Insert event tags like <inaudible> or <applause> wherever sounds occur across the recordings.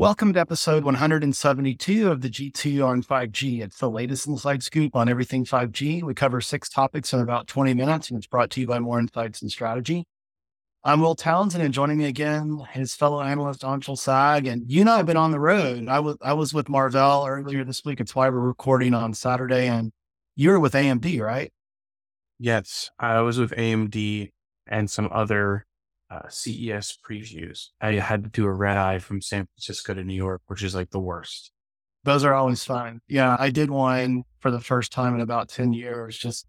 Welcome to episode 172 of the G2 on 5G. It's the latest inside scoop on everything 5G. We cover six topics in about 20 minutes, and it's brought to you by Moor Insights and Strategy. I'm Will Townsend, and joining me again, his fellow analyst Anshel Sag. And you and I have been on the road. I was I was with Marvell earlier this week. It's why we're recording on Saturday, and you were with AMD, right? Yes, I was with AMD and some other uh, CES previews. I had to do a red eye from San Francisco to New York, which is like the worst. Those are always fun. Yeah, I did one for the first time in about 10 years, just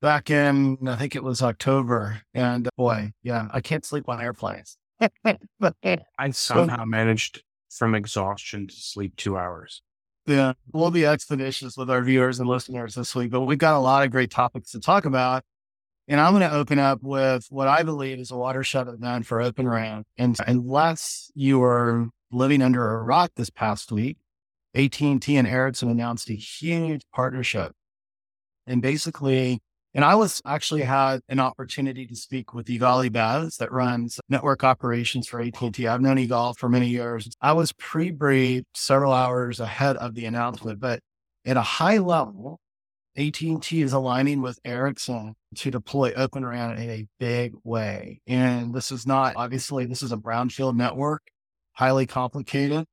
back in, I think it was October. And boy, yeah, I can't sleep on airplanes. <laughs> I somehow managed from exhaustion to sleep two hours. Yeah, we'll be expeditious with our viewers and listeners this week, but we've got a lot of great topics to talk about. And I'm going to open up with what I believe is a watershed event for Open RAN. And unless you were living under a rock this past week, AT&T and Ericsson announced a huge partnership. And basically, and I was actually had an opportunity to speak with Yigal Elbaz that runs network operations for AT&T. I've known Yigal for many years. I was pre-briefed several hours ahead of the announcement, but at a high level, AT&T is aligning with Ericsson to deploy Open RAN in a big way. And this is not, obviously, this is a brownfield network, highly complicated,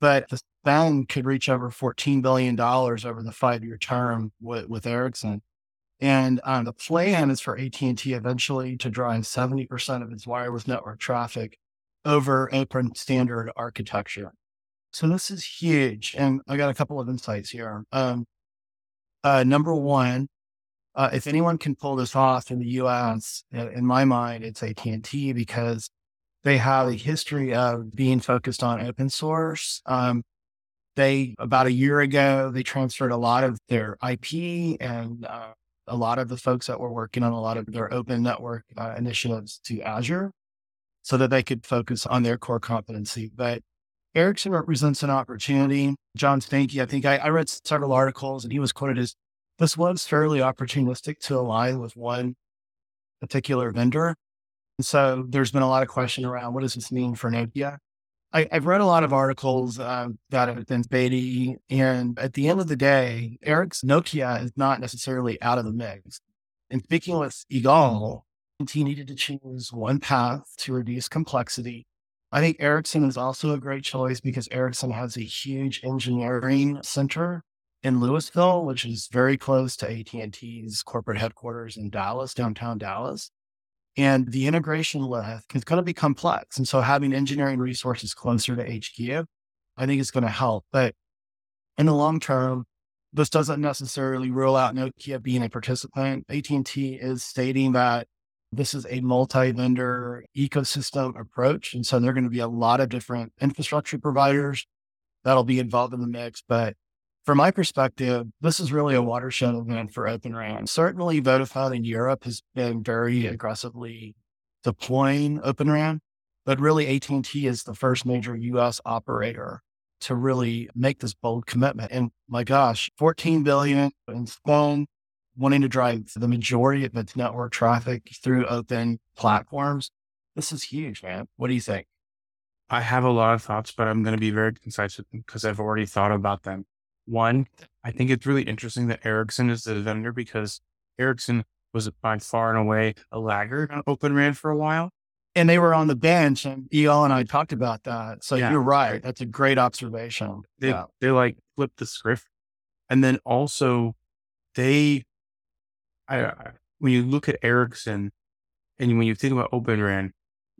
but the spend could reach over $14 billion over the five year term with, with Ericsson. And um, the plan is for AT&T eventually to drive 70% of its wireless network traffic over open standard architecture. So this is huge. And I got a couple of insights here. Um, uh, number one, uh, if anyone can pull this off in the U.S., in my mind, it's AT and T because they have a history of being focused on open source. Um, they about a year ago they transferred a lot of their IP and uh, a lot of the folks that were working on a lot of their open network uh, initiatives to Azure, so that they could focus on their core competency. But Ericsson represents an opportunity. John Stankey, I think I, I read several articles and he was quoted as this was fairly opportunistic to align with one particular vendor. And so there's been a lot of question around what does this mean for Nokia? I, have read a lot of articles um, have been Beatty, and at the end of the day, Eric's Nokia is not necessarily out of the mix. And speaking with Yigal, he needed to choose one path to reduce complexity I think Ericsson is also a great choice because Ericsson has a huge engineering center in Lewisville, which is very close to AT&T's corporate headquarters in Dallas, downtown Dallas. And the integration with is going to be complex. And so having engineering resources closer to HQ, I think is going to help. But in the long term, this doesn't necessarily rule out Nokia being a participant. AT&T is stating that this is a multi vendor ecosystem approach. And so there are going to be a lot of different infrastructure providers that'll be involved in the mix. But from my perspective, this is really a watershed event for Open RAN. Certainly, Vodafone in Europe has been very aggressively deploying Open RAN, but really AT&T is the first major U.S. operator to really make this bold commitment. And my gosh, 14 billion in spend, wanting to drive the majority of its network traffic through open platforms. This is huge, man. What do you think? I have a lot of thoughts, but I'm going to be very concise with them because I've already thought about them. One, I think it's really interesting that Ericsson is the vendor because Ericsson was by far and away a laggard on Open RAN for a while. And they were on the bench, and EL and I talked about that. So yeah. you're right. That's a great observation. They, yeah. they like flipped the script. And then also, they I, when you look at Ericsson and when you think about Open RAN,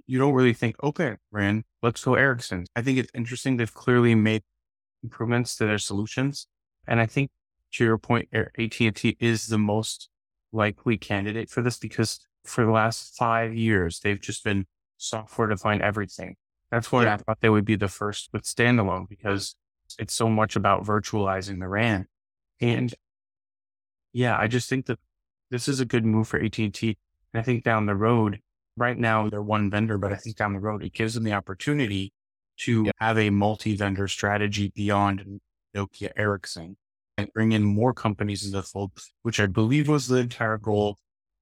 you don't really think Open RAN. Let's go Ericsson. I think it's interesting. They've clearly made improvements to their solutions, and I think to your point, AT and T is the most likely candidate for this because for the last five years they've just been software defined everything. That's why yeah. I thought they would be the first with standalone because it's so much about virtualizing the RAN. And yeah, I just think that this is a good move for AT&T. And I think down the road, right now they're one vendor, but I think down the road, it gives them the opportunity to yeah. have a multi-vendor strategy beyond Nokia Ericsson and bring in more companies into the fold, which I believe was the entire goal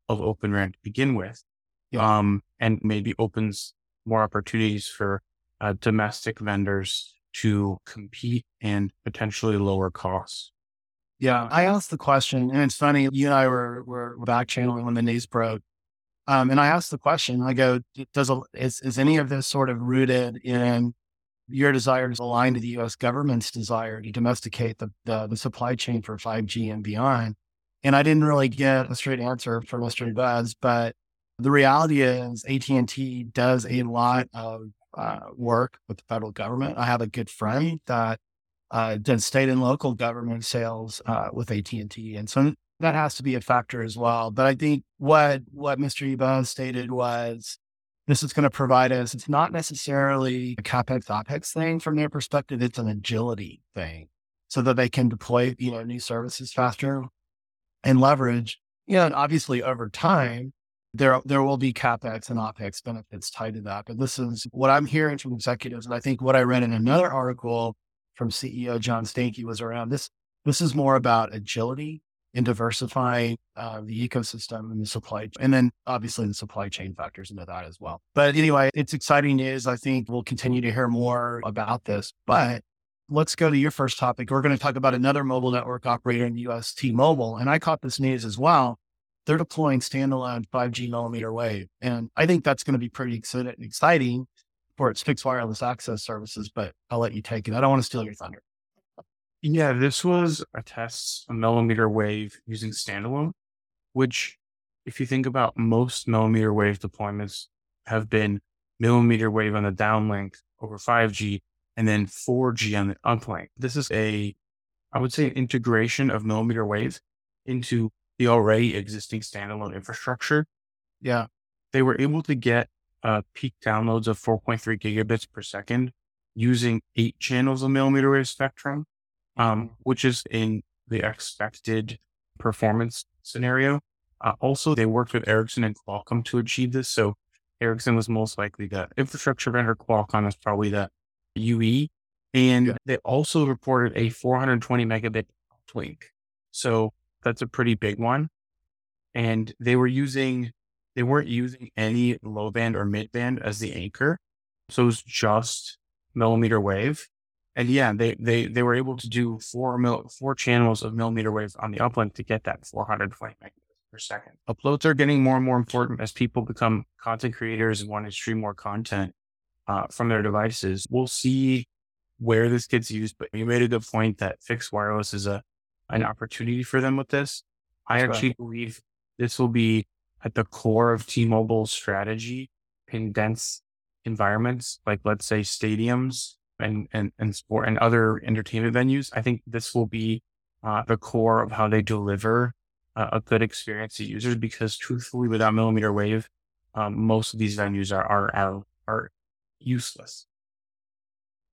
of Open RAN to begin with. Yeah. Um, and maybe opens more opportunities for uh, domestic vendors to compete and potentially lower costs. Yeah, I asked the question, and it's funny. You and I were were back channeling when the news broke, um, and I asked the question. I go, "Does a, is is any of this sort of rooted in your desire to align to the U.S. government's desire to domesticate the, the, the supply chain for 5G and beyond?" And I didn't really get a straight answer from Mr. Buzz, but the reality is AT&T does a lot of uh, work with the federal government. I have a good friend that uh, state and local government sales uh, with AT&T. And so that has to be a factor as well. But I think what, what Mr. Elbaz stated was this is going to provide us, it's not necessarily a CapEx, OpEx thing from their perspective. It's an agility thing so that they can deploy, you know, new services faster and leverage. You know, and obviously over time, there there will be capex and opex benefits tied to that. But this is what I'm hearing from executives, and I think what I read in another article from CEO John Stankey was around this. This is more about agility and diversifying uh, the ecosystem and the supply, chain. and then obviously the supply chain factors into that as well. But anyway, it's exciting news. I think we'll continue to hear more about this. But let's go to your first topic. We're going to talk about another mobile network operator in the US, T-Mobile, and I caught this news as well they're deploying standalone 5G millimeter wave. And I think that's going to be pretty exciting for its fixed wireless access services, but I'll let you take it. I don't want to steal your thunder. Yeah, this was a test, a millimeter wave using standalone, which, if you think about most millimeter wave deployments, have been millimeter wave on the downlink over 5G and then 4G on the uplink. This is a, I would say, an integration of millimeter wave into the already existing standalone infrastructure. Yeah. They were able to get uh, peak downloads of 4.3 gigabits per second using eight channels of millimeter wave spectrum, um, mm-hmm. which is in the expected performance scenario. Uh, also, they worked with Ericsson and Qualcomm to achieve this. So Ericsson was most likely the infrastructure vendor. Qualcomm is probably the UE. And yeah. they also reported a 420 megabit link. So that's a pretty big one. And they were using, they weren't using any low band or mid band as the anchor. So it was just millimeter wave. And yeah, they, they, they were able to do four mil, four channels of millimeter wave on the uplink to get that 420 megabits per second. Uploads are getting more and more important as people become content creators and want to stream more content uh, from their devices. We'll see where this gets used, but you made a good point that fixed wireless is a an opportunity for them with this. I That's actually right. believe this will be at the core of T-Mobile's strategy in dense environments, like let's say stadiums and, and, and sport and other entertainment venues. I think this will be uh, the core of how they deliver uh, a good experience to users because truthfully, without millimeter wave, um, most of these venues are, are, are, are useless.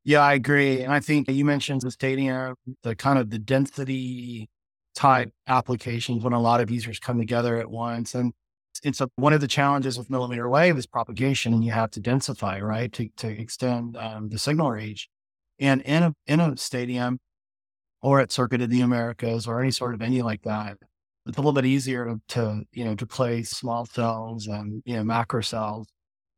Yeah, I agree. And I think you mentioned the stadium, the kind of the density type applications when a lot of users come together at once. And it's so one of the challenges with millimeter wave is propagation, and you have to densify, right, to, to extend um, the signal range. And in a, in a stadium or at Circuit of the Americas or any sort of venue like that, it's a little bit easier to, to you know, to place small cells and, you know, macro cells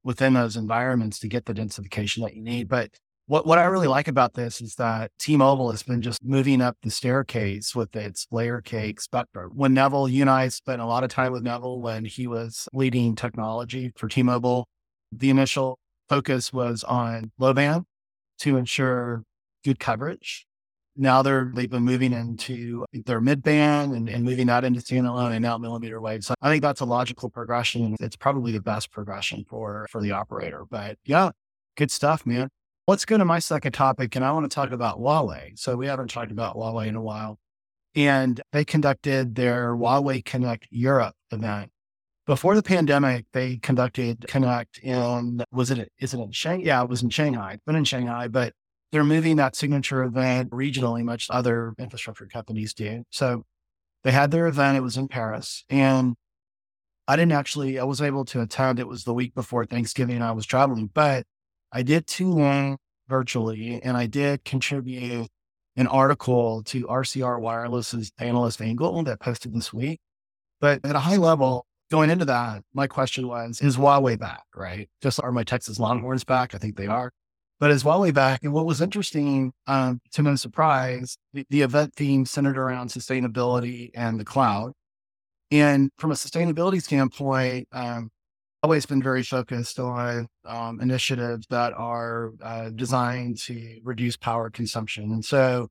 within those environments to get the densification that you need. But what, what I really like about this is that T-Mobile has been just moving up the staircase with its layer cake spectrum. When Neville, you and I spent a lot of time with Neville when he was leading technology for T-Mobile. The initial focus was on low band to ensure good coverage. Now they're they've been moving into their mid band and, and moving that into standalone and now millimeter wave. So I think that's a logical progression. It's probably the best progression for for the operator. But yeah, good stuff, man. Let's go to my second topic, and I want to talk about Huawei. So we haven't talked about Huawei in a while. And they conducted their Huawei Connect Europe event. Before the pandemic, they conducted Connect in, was it, is it in Shanghai? Yeah, it was in Shanghai. Been in Shanghai, but they're moving that signature event regionally, much other infrastructure companies do. So they had their event. It was in Paris. And I didn't actually, I was able to attend. It was the week before Thanksgiving. And I was traveling, but I did too long virtually, and I did contribute an article to RCR Wireless's analyst angle that posted this week. But at a high level, going into that, my question was, is Huawei back, right? Just are my Texas Longhorns back? I think they are. but as Huawei back. And what was interesting, um, to my surprise, the, the event theme centered around sustainability and the cloud. And from a sustainability standpoint, um, always been very focused on um, initiatives that are uh, designed to reduce power consumption. And so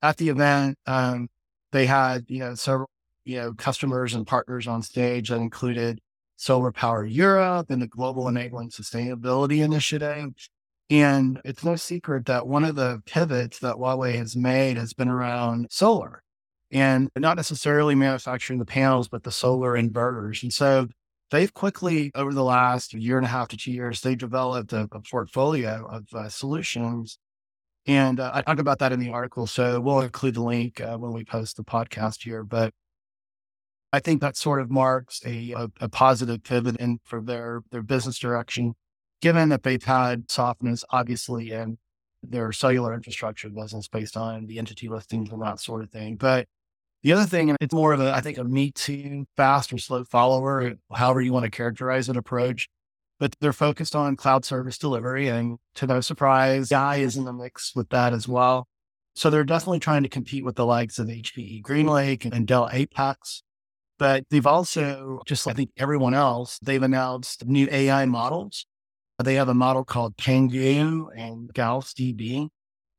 at the event, um, they had, you know, several, you know, customers and partners on stage that included Solar Power Europe and the Global Enabling Sustainability Initiative. And it's no secret that one of the pivots that Huawei has made has been around solar and not necessarily manufacturing the panels, but the solar inverters. And so they've quickly, over the last year and a half to two years, they developed a, a portfolio of uh, solutions. And uh, I talk about that in the article. So we'll include the link uh, when we post the podcast here. But I think that sort of marks a, a, a positive pivot in for their, their business direction, given that they've had softness, obviously, in their cellular infrastructure business based on the entity listings and that sort of thing. But the other thing, and it's more of a, I think, a me too, fast or slow follower, however you want to characterize an approach. But they're focused on cloud service delivery. And to no surprise, AI is in the mix with that as well. So they're definitely trying to compete with the likes of HPE GreenLake and Dell Apex. But they've also, just like I think everyone else, they've announced new AI models. They have a model called Pangu and GaussDB.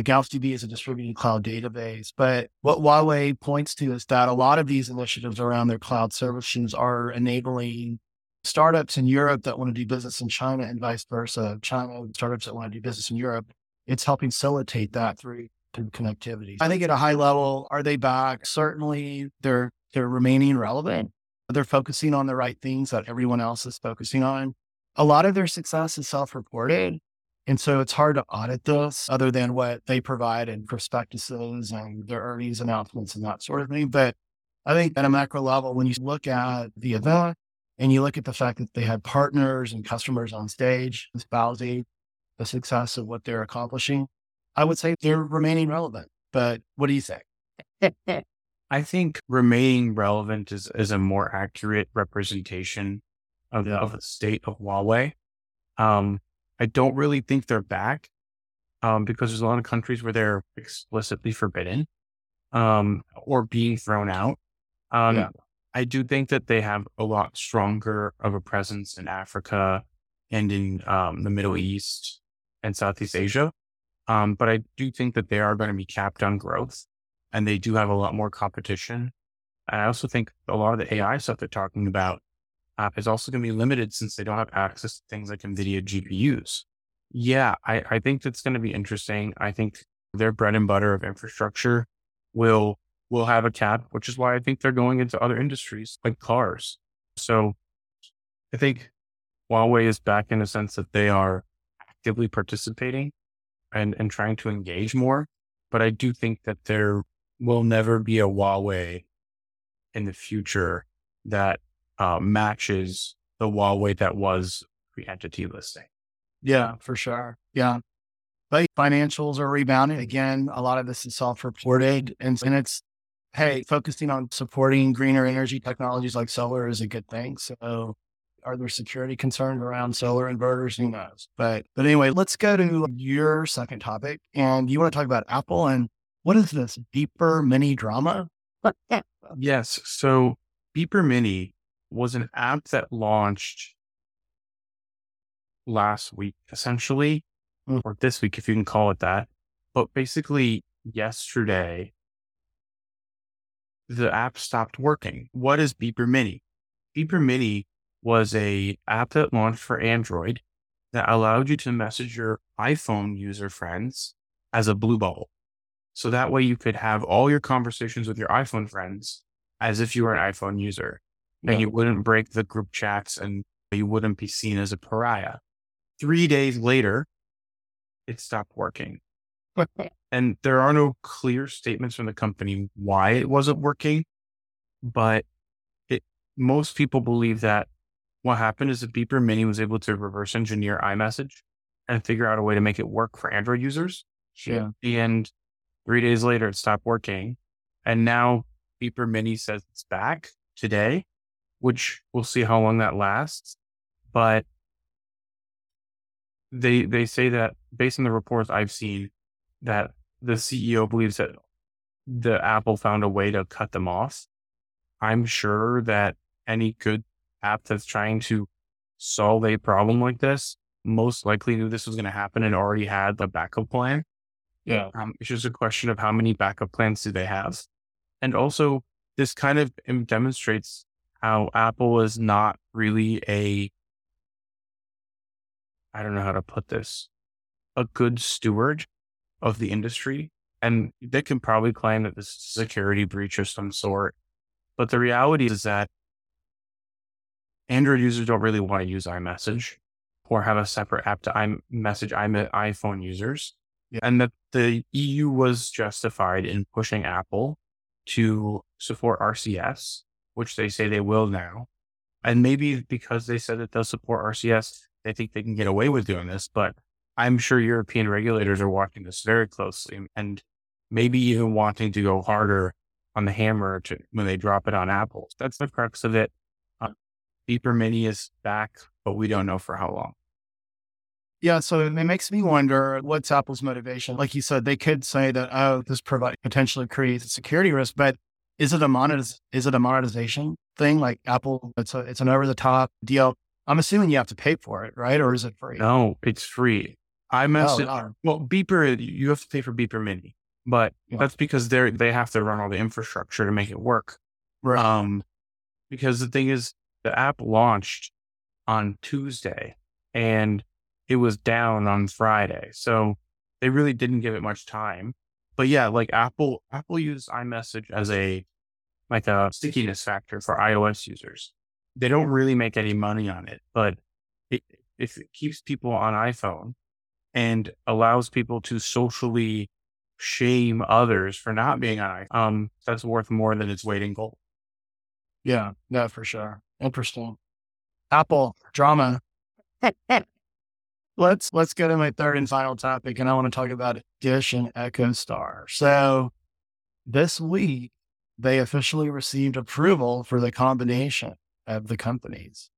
GaussDB is a distributed cloud database. But what Huawei points to is that a lot of these initiatives around their cloud services are enabling startups in Europe that want to do business in China and vice versa. China startups that want to do business in Europe. It's helping facilitate that through, through connectivity. I think at a high level, are they back? Certainly they're they're remaining relevant. They're focusing on the right things that everyone else is focusing on. A lot of their success is self-reported. And so it's hard to audit this other than what they provide in prospectuses and their earnings announcements and that sort of thing. But I think at a macro level, when you look at the event and you look at the fact that they had partners and customers on stage espousing the success of what they're accomplishing, I would say they're remaining relevant. But what do you think? <laughs> I think remaining relevant is, is a more accurate representation of, yeah. of the state of Huawei. Um, I don't really think they're back um, because there's a lot of countries where they're explicitly forbidden um, or being thrown out. Um, yeah. I do think that they have a lot stronger of a presence in Africa and in um, the Middle East and Southeast Asia. Um, but I do think that they are going to be capped on growth and they do have a lot more competition. I also think a lot of the AI stuff they're talking about uh, is also going to be limited since they don't have access to things like NVIDIA GPUs. Yeah, I, I think that's going to be interesting. I think their bread and butter of infrastructure will will have a cap, which is why I think they're going into other industries like cars. So I think Huawei is back in a sense that they are actively participating and, and trying to engage more. But I do think that there will never be a Huawei in the future that uh, matches the Huawei that was the entity listing. Yeah, for sure. Yeah. But financials are rebounding. Again, a lot of this is self reported. And, and it's, hey, focusing on supporting greener energy technologies like solar is a good thing. So, are there security concerns around solar inverters? Who knows? But, but anyway, let's go to your second topic. And you want to talk about Apple and what is this beeper mini drama? yes. So, beeper mini was an app that launched last week, essentially, mm. or this week, if you can call it that. But basically, yesterday, the app stopped working. What is Beeper Mini? Beeper Mini was a app that launched for Android that allowed you to message your iPhone user friends as a blue bubble. So that way you could have all your conversations with your iPhone friends as if you were an iPhone user and you wouldn't break the group chats and you wouldn't be seen as a pariah. Three days later, it stopped working. <laughs> and there are no clear statements from the company why it wasn't working, but it, most people believe that what happened is the Beeper Mini was able to reverse engineer iMessage and figure out a way to make it work for Android users. Yeah. And three days later, it stopped working. And now Beeper Mini says it's back today which we'll see how long that lasts. But they they say that based on the reports I've seen, that the CEO believes that the Apple found a way to cut them off. I'm sure that any good app that's trying to solve a problem like this most likely knew this was going to happen and already had the backup plan. Yeah. Um, it's just a question of how many backup plans do they have. And also, this kind of demonstrates how Apple is not really a, I don't know how to put this, a good steward of the industry. And they can probably claim that this is a security breach of some sort. But the reality is that Android users don't really want to use iMessage or have a separate app to iMessage i iPhone users. Yeah. And that the EU was justified in pushing Apple to support RCS, which they say they will now. And maybe because they said that they'll support RCS, they think they can get away with doing this. But I'm sure European regulators are watching this very closely and maybe even wanting to go harder on the hammer to, when they drop it on Apple. That's the crux of it. Uh, Beeper Mini is back, but we don't know for how long. Yeah, so it makes me wonder what's Apple's motivation. Like you said, they could say that oh, this provide potentially creates a security risk, but is it a monetiz- is it a monetization thing? Like Apple, it's a it's an over the top deal. I'm assuming you have to pay for it, right? Or is it free? No, it's free. iMessage oh, well, Beeper, you have to pay for Beeper Mini, but yeah. that's because they're they have to run all the infrastructure to make it work. Right. Um, because the thing is, the app launched on Tuesday, and it was down on Friday. So they really didn't give it much time. But yeah, like Apple, Apple used iMessage as a, like a stickiness factor for iOS users. They don't really make any money on it, but it, if it keeps people on iPhone and allows people to socially shame others for not being on iPhone, um, that's worth more than its weight in gold. Yeah, no, for sure. Interesting. Apple drama. Let's let's go to my third and final topic, and I want to talk about Dish and EchoStar. So this week they officially received approval for the combination of the companies.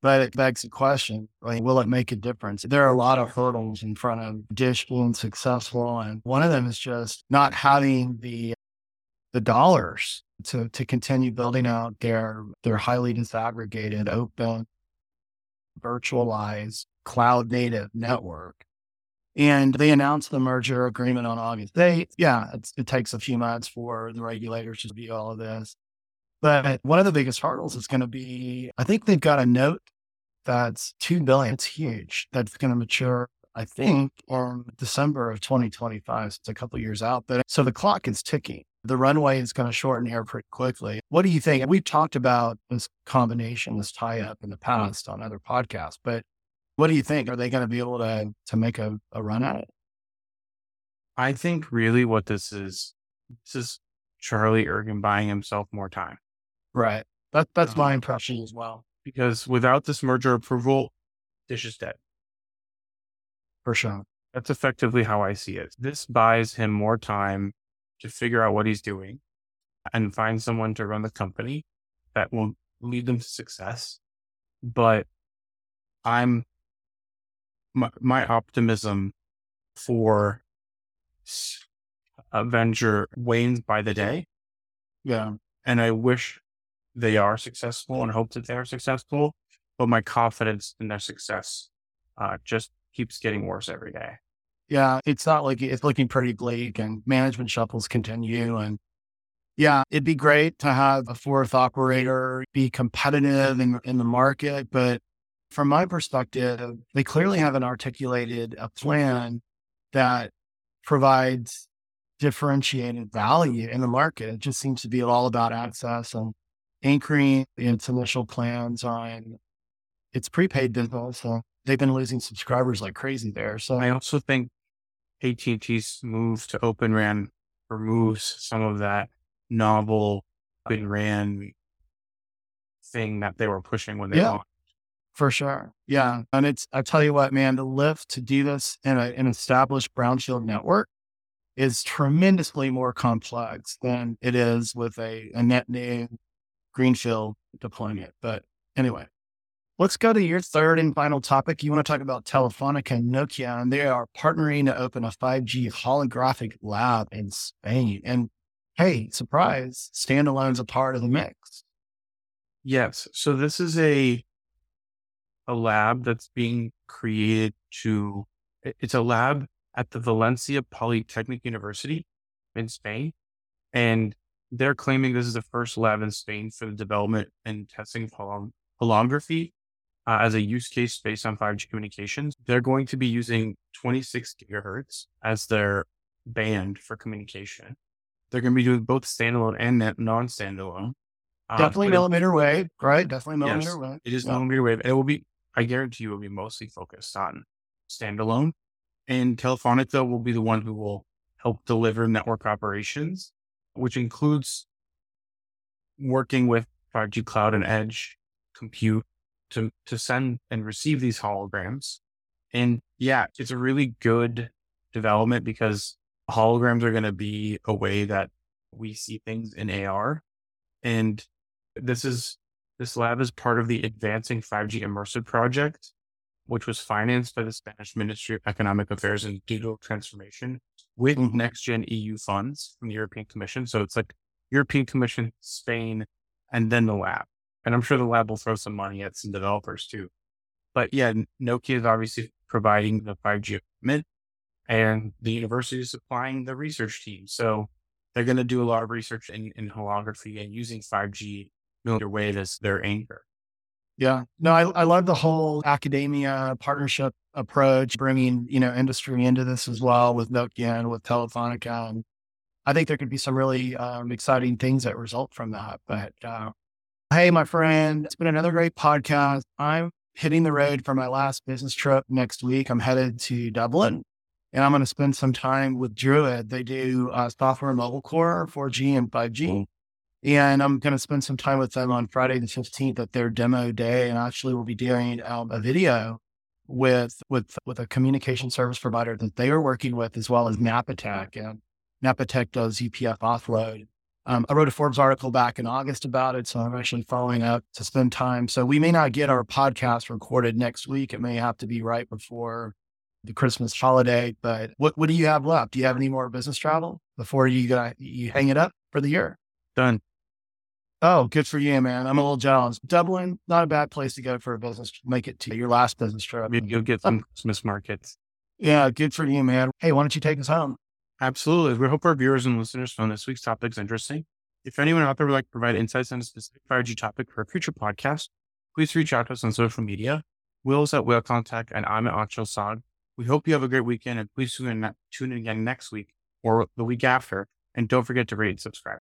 But it begs the question, like, will it make a difference? There are a lot of hurdles in front of Dish being successful. And one of them is just not having the the dollars to to continue building out their their highly disaggregated, open, virtualized cloud native network. And they announced the merger agreement on August 8th. Yeah, it takes a few months for the regulators to review all of this. But one of the biggest hurdles is going to be I think they've got a note that's 2 billion. It's huge. That's going to mature, I think, in December of 2025. So it's a couple years out. But so the clock is ticking. The runway is going to shorten here pretty quickly. What do you think? We've talked about this combination, this tie up in the past on other podcasts, but what do you think? Are they going to be able to to make a, a run at it? I think really what this is, this is Charlie Ergen buying himself more time. Right. That that's um, my impression as well. Because without this merger approval, Dish is dead. For sure. That's effectively how I see it. This buys him more time to figure out what he's doing and find someone to run the company that will lead them to success. But I'm my, my optimism for Avenger wanes by the day. Yeah. And I wish they are successful and hope that they are successful, but my confidence in their success uh, just keeps getting worse every day. Yeah, it's not like it's looking pretty bleak and management shuffles continue. And yeah, it'd be great to have a fourth operator be competitive in, in the market, but from my perspective, they clearly haven't articulated a plan that provides differentiated value in the market. It just seems to be all about access and anchoring its initial plans on its prepaid business. So they've been losing subscribers like crazy there. So I also think AT&T's move to Open RAN removes some of that novel Open RAN thing that they were pushing when they yeah. launched. For sure. Yeah. And it's, I tell you what, man, the lift to do this in a, an established brownfield network is tremendously more complex than it is with a, a net new greenfield deployment. But anyway, Let's go to your third and final topic. You want to talk about Telefonica and Nokia, and they are partnering to open a 5G holographic lab in Spain. And hey, surprise, standalone's a part of the mix. Yes. So this is a a lab that's being created to it's a lab at the Valencia Polytechnic University in Spain. And they're claiming this is the first lab in Spain for the development and testing of holography uh, as a use case based on 5G communications. They're going to be using 26 gigahertz as their band for communication. They're going to be doing both standalone and non standalone. Um, Definitely millimeter wave, right? Definitely millimeter yes, wave. It is yeah. millimeter wave. It will be, I guarantee you will be mostly focused on standalone. And Telefonica will be the one who will help deliver network operations, which includes working with 5G cloud and edge compute to, to send and receive these holograms. And yeah, it's a really good development because holograms are going to be a way that we see things in AR. And this is, this lab is part of the Advancing 5G Immersive project, which was financed by the Spanish Ministry of Economic Affairs and Digital Transformation with mm-hmm. next gen EU funds from the European Commission. So it's like European Commission, Spain, and then the lab. And I'm sure the lab will throw some money at some developers too. But yeah, Nokia is obviously providing the 5G equipment and the university is supplying the research team. So they're going to do a lot of research in, in holography and using 5G millimeter wave as their anchor. Yeah, no, I, I love the whole academia partnership approach, bringing, you know, industry into this as well with Nokia and with Telefonica. And I think there could be some really um, exciting things that result from that. But uh, hey, my friend, it's been another great podcast. I'm hitting the road for my last business trip next week. I'm headed to Dublin and I'm going to spend some time with Druid. They do uh, software mobile core 4G and 5G. And I'm going to spend some time with them on Friday the 15th at their demo day. And actually, we'll be doing um, a video with with with a communication service provider that they are working with, as well as Napatech. And Napatech does UPF offload. Um, I wrote a Forbes article back in August about it, so I'm actually following up to spend time. So we may not get our podcast recorded next week. It may have to be right before the Christmas holiday. But what what do you have left? Do you have any more business travel before you you hang it up for the year? Done. Oh, good for you, man. I'm a little jealous. Dublin, not a bad place to go for a business. Make it to your last business trip. You'll get some Christmas markets. Yeah, good for you, man. Hey, why don't you take us home? Absolutely. We hope our viewers and listeners found this week's topics interesting. If anyone out there would like to provide insights on a specific 5G topic for a future podcast, please reach out to us on social media. Will's at Will Contact and I'm at Anshel Sag. We hope you have a great weekend and please tune in, tune in again next week or the week after. And don't forget to rate and subscribe.